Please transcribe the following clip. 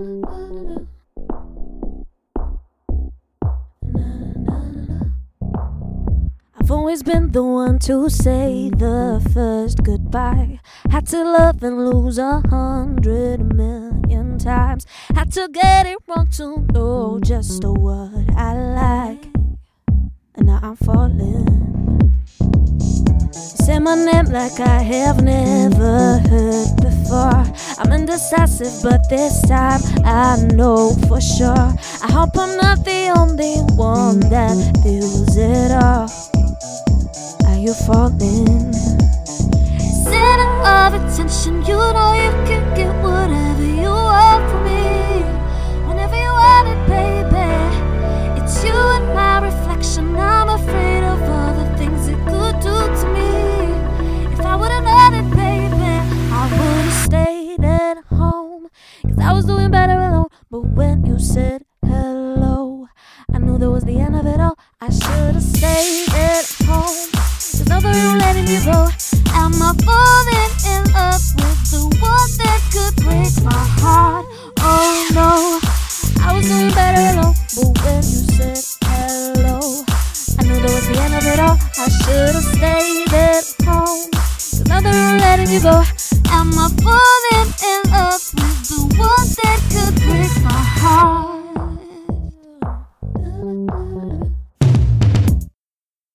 I've always been the one to say the first goodbye. Had to love and lose a hundred million times. Had to get it wrong to know just what I like. And now I'm falling. Say my name like I have never heard before. I'm indecisive, but this time I know for sure. I hope I'm not the only one that feels it all. Are you falling? Center of attention, you know you can get was doing better alone. But when you said hello, I knew that was the end of it all. I should have stayed at home. There's nothing wrong letting you go. Am I falling in love with the one that could break my heart? Oh no, I was doing better alone. But when you said hello, I knew that was the end of it all. I should have stayed at home. There's nothing wrong letting you go.